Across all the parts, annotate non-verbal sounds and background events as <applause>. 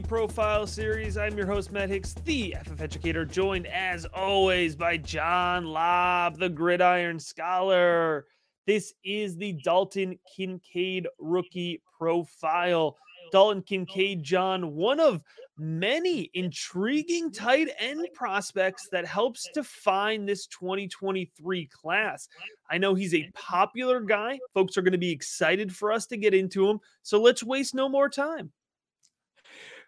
Profile Series. I'm your host, Matt Hicks, the FF Educator, joined as always by John Lobb, the Gridiron Scholar. This is the Dalton Kincaid Rookie Profile. Dalton Kincaid, John, one of many intriguing tight end prospects that helps define this 2023 class. I know he's a popular guy. Folks are going to be excited for us to get into him. So let's waste no more time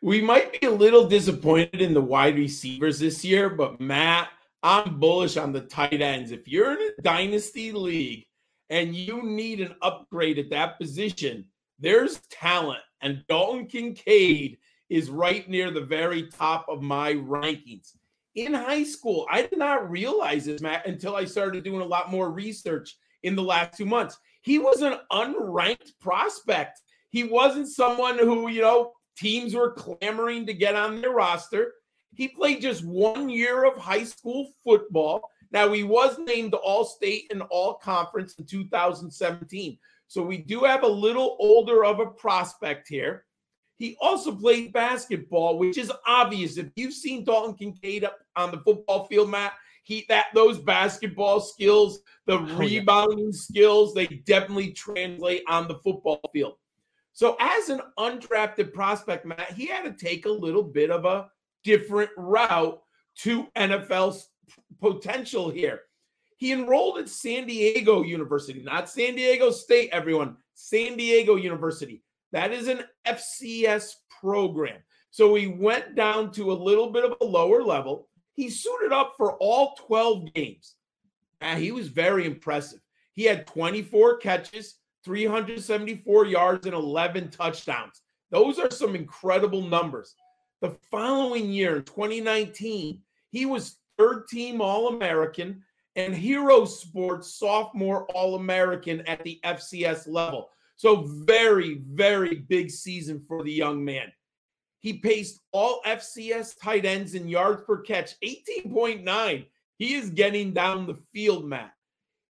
we might be a little disappointed in the wide receivers this year, but Matt, I'm bullish on the tight ends. If you're in a dynasty league and you need an upgrade at that position, there's talent. And Dalton Kincaid is right near the very top of my rankings. In high school, I did not realize this, Matt, until I started doing a lot more research in the last two months. He was an unranked prospect. He wasn't someone who, you know, Teams were clamoring to get on their roster. He played just one year of high school football. Now, he was named All State and All Conference in 2017. So we do have a little older of a prospect here. He also played basketball, which is obvious. If you've seen Dalton Kincaid up on the football field, Matt, he that those basketball skills, the oh, rebounding yeah. skills, they definitely translate on the football field. So, as an undrafted prospect, Matt, he had to take a little bit of a different route to NFL's potential here. He enrolled at San Diego University, not San Diego State, everyone, San Diego University. That is an FCS program. So he went down to a little bit of a lower level. He suited up for all 12 games. And he was very impressive. He had 24 catches, 374 yards and 11 touchdowns. Those are some incredible numbers. The following year, in 2019, he was third team All American and Hero Sports sophomore All American at the FCS level. So, very, very big season for the young man. He paced all FCS tight ends in yards per catch, 18.9. He is getting down the field, Matt.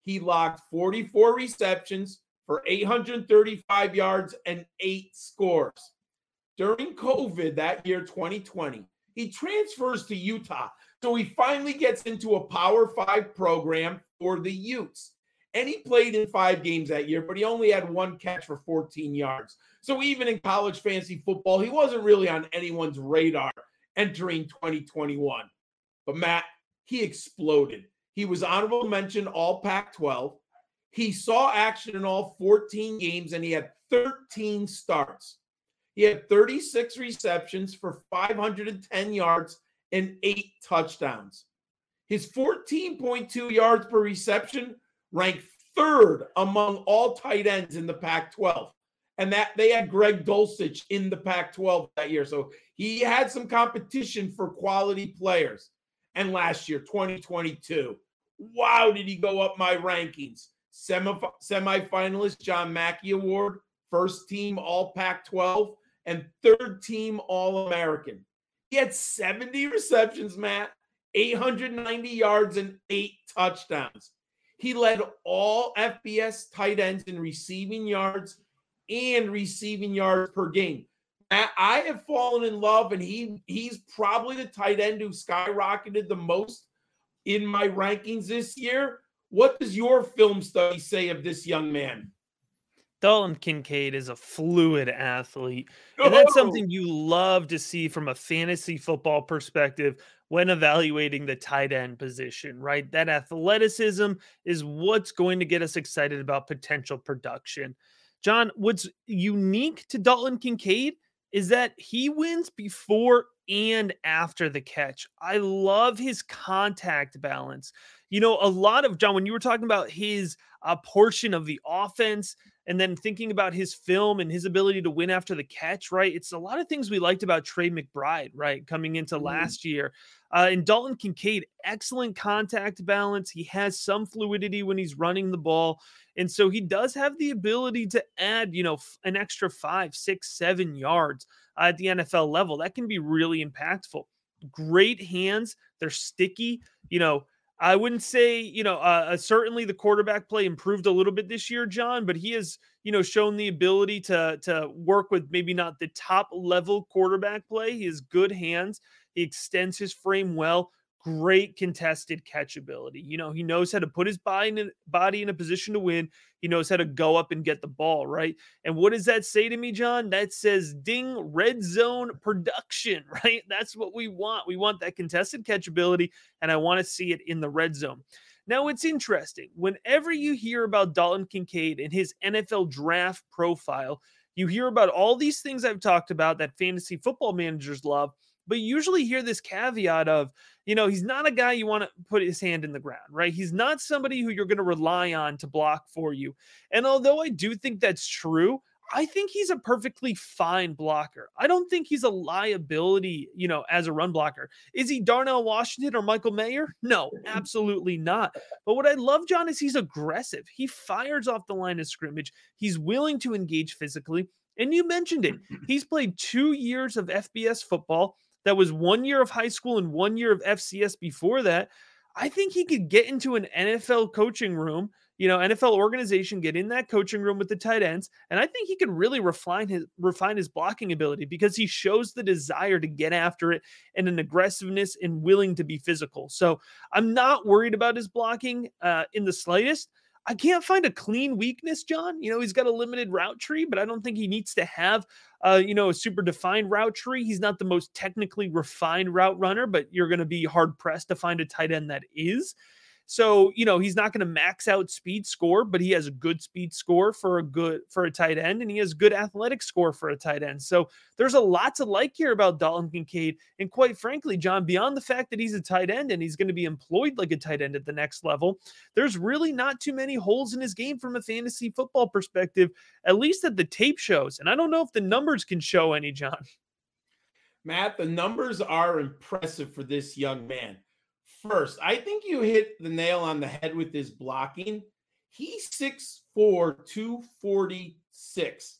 He locked 44 receptions, for 835 yards and eight scores. During COVID that year, 2020, he transfers to Utah. So he finally gets into a Power Five program for the Utes. And he played in five games that year, but he only had one catch for 14 yards. So even in college fantasy football, he wasn't really on anyone's radar entering 2021. But Matt, he exploded. He was honorable mention all Pac 12. He saw action in all 14 games and he had 13 starts. He had 36 receptions for 510 yards and eight touchdowns. His 14.2 yards per reception ranked third among all tight ends in the Pac 12. And that they had Greg Dulcich in the Pac 12 that year. So he had some competition for quality players. And last year, 2022, wow, did he go up my rankings? Semi semifinalist John Mackey Award, first team All Pac 12, and third team All American. He had 70 receptions, Matt, 890 yards, and eight touchdowns. He led all FBS tight ends in receiving yards and receiving yards per game. Matt, I have fallen in love, and he he's probably the tight end who skyrocketed the most in my rankings this year. What does your film study say of this young man? Dalton Kincaid is a fluid athlete. And that's something you love to see from a fantasy football perspective when evaluating the tight end position, right? That athleticism is what's going to get us excited about potential production. John, what's unique to Dalton Kincaid is that he wins before and after the catch. I love his contact balance. You know, a lot of John, when you were talking about his uh, portion of the offense, and then thinking about his film and his ability to win after the catch, right? It's a lot of things we liked about Trey McBride, right? Coming into mm. last year. Uh, and Dalton Kincaid, excellent contact balance. He has some fluidity when he's running the ball. And so he does have the ability to add, you know, an extra five, six, seven yards uh, at the NFL level. That can be really impactful. Great hands. They're sticky. You know, I wouldn't say, you know, uh, uh, certainly the quarterback play improved a little bit this year, John, but he has, you know, shown the ability to to work with maybe not the top level quarterback play. He has good hands. He extends his frame well great contested catchability. You know, he knows how to put his body in, body in a position to win. He knows how to go up and get the ball, right? And what does that say to me, John? That says ding red zone production, <laughs> right? That's what we want. We want that contested catchability, and I want to see it in the red zone. Now, it's interesting. Whenever you hear about Dalton Kincaid and his NFL draft profile, you hear about all these things I've talked about that fantasy football managers love but you usually hear this caveat of, you know, he's not a guy you want to put his hand in the ground, right? He's not somebody who you're going to rely on to block for you. And although I do think that's true, I think he's a perfectly fine blocker. I don't think he's a liability, you know, as a run blocker. Is he Darnell Washington or Michael Mayer? No, absolutely not. But what I love, John, is he's aggressive. He fires off the line of scrimmage. He's willing to engage physically. And you mentioned it. He's played two years of FBS football that was one year of high school and one year of FCS before that, I think he could get into an NFL coaching room, you know, NFL organization, get in that coaching room with the tight ends, and I think he could really refine his refine his blocking ability because he shows the desire to get after it and an aggressiveness and willing to be physical. So I'm not worried about his blocking uh, in the slightest. I can't find a clean weakness, John. You know, he's got a limited route tree, but I don't think he needs to have, uh, you know, a super defined route tree. He's not the most technically refined route runner, but you're going to be hard pressed to find a tight end that is. So, you know, he's not going to max out speed score, but he has a good speed score for a good for a tight end, and he has good athletic score for a tight end. So there's a lot to like here about Dalton Kincaid. And quite frankly, John, beyond the fact that he's a tight end and he's going to be employed like a tight end at the next level, there's really not too many holes in his game from a fantasy football perspective, at least at the tape shows. And I don't know if the numbers can show any, John. Matt, the numbers are impressive for this young man first. I think you hit the nail on the head with his blocking. He's 6'4, 246.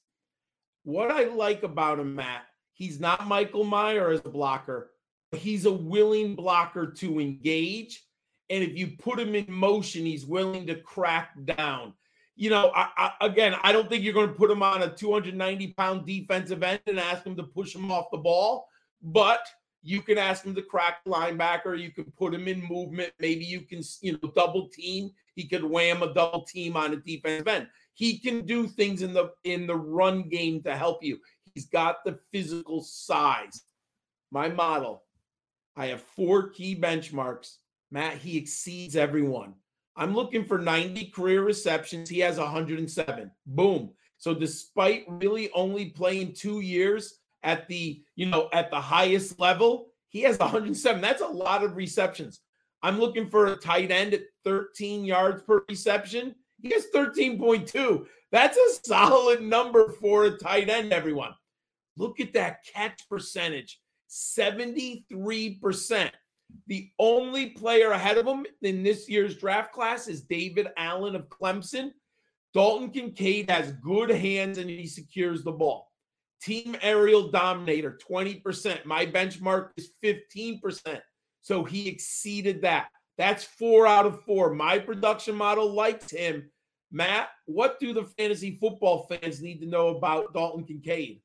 What I like about him, Matt, he's not Michael Mayer as a blocker. He's a willing blocker to engage. And if you put him in motion, he's willing to crack down. You know, I, I, again, I don't think you're going to put him on a 290 pound defensive end and ask him to push him off the ball. But you can ask him to crack linebacker. You can put him in movement. Maybe you can, you know, double team. He could wham a double team on a defensive end. He can do things in the in the run game to help you. He's got the physical size. My model. I have four key benchmarks. Matt, he exceeds everyone. I'm looking for 90 career receptions. He has 107. Boom. So despite really only playing two years, at the, you know, at the highest level, he has 107. That's a lot of receptions. I'm looking for a tight end at 13 yards per reception. He has 13.2. That's a solid number for a tight end, everyone. Look at that catch percentage 73%. The only player ahead of him in this year's draft class is Davis Allen of Clemson. Dalton Kincaid has good hands and he secures the ball. Team aerial dominator, 20%. My benchmark is 15%. So he exceeded that. That's four out of four. My production model likes him. Matt, what do the fantasy football fans need to know about Dalton Kincaid?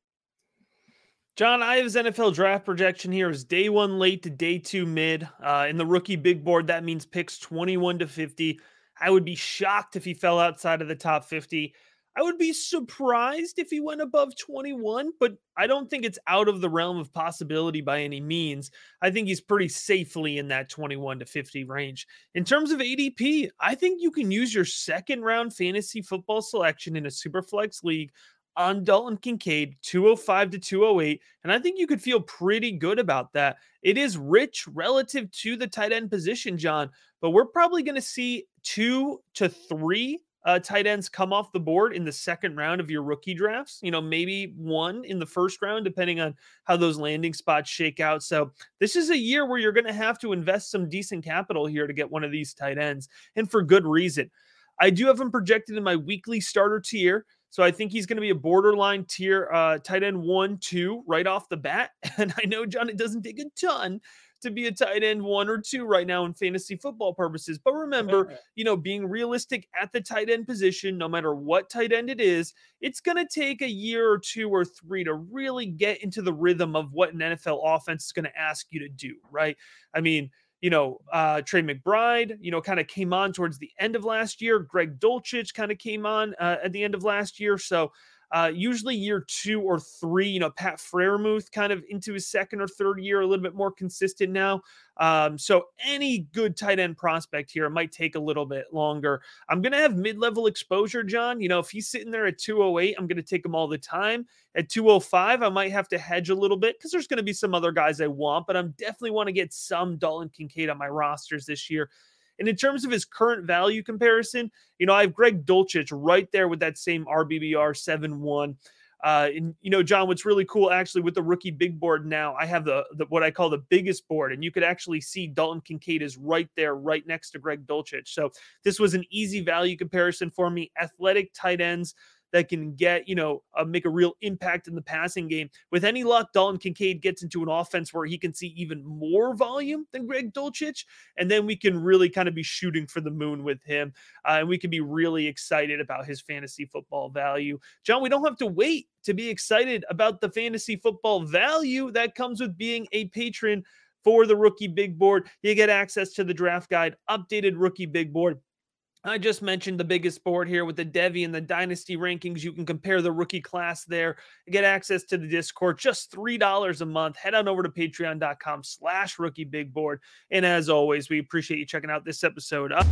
John i Ives NFL draft projection here is day one late to day two mid. Uh, in the rookie big board, that means picks 21 to 50. I would be shocked if he fell outside of the top 50. I would be surprised if he went above 21, but I don't think it's out of the realm of possibility by any means. I think he's pretty safely in that 21 to 50 range. In terms of ADP, I think you can use your second round fantasy football selection in a super flex league on Dalton Kincaid, 205 to 208. And I think you could feel pretty good about that. It is rich relative to the tight end position, John, but we're probably going to see two to three uh, tight ends come off the board in the second round of your rookie drafts. You know, maybe one in the first round, depending on how those landing spots shake out. So this is a year where you're going to have to invest some decent capital here to get one of these tight ends, and for good reason. I do have him projected in my weekly starter tier. So I think he's going to be a borderline tier uh, tight end one, two right off the bat. <laughs> And I know, John, it doesn't take a ton to be a tight end one or two right now in fantasy football purposes. But remember, you know, being realistic at the tight end position, no matter what tight end it is, it's going to take a year or two or three to really get into the rhythm of what an NFL offense is going to ask you to do, right? I mean, you know, uh, Trey McBride, you know, kind of came on towards the end of last year. Greg Dulcich kind of came on uh, at the end of last year. So uh, usually year two or three, you know, Pat Freiermuth kind of into his second or third year, a little bit more consistent now. Um, so any good tight end prospect here might take a little bit longer. I'm going to have mid-level exposure, John. You know, if he's sitting there at 208, I'm going to take him all the time. At 205, I might have to hedge a little bit because there's going to be some other guys I want, but I'm definitely want to get some Dalton Kincaid on my rosters this year. And in terms of his current value comparison, you know, I have Greg Dulcich right there with that same RBBR 7 1. Uh, and you know, John, what's really cool actually with the rookie big board now, I have the, the what I call the biggest board, and you could actually see Dalton Kincaid is right there, right next to Greg Dulcich. So this was an easy value comparison for me. Athletic tight ends that can get, you know, uh, make a real impact in the passing game. With any luck, Dalton Kincaid gets into an offense where he can see even more volume than Greg Dulcich. And then we can really kind of be shooting for the moon with him. Uh, and we can be really excited about his fantasy football value. John, we don't have to wait to be excited about the fantasy football value that comes with being a patron for the rookie big board. You get access to the draft guide, updated rookie big board I just mentioned the biggest board here with the Devy and the Dynasty rankings. You can compare the rookie class there, get access to the Discord, just $3 a month. Head on over to patreon.com slash rookie big board. And as always, we appreciate you checking out this episode. Uh,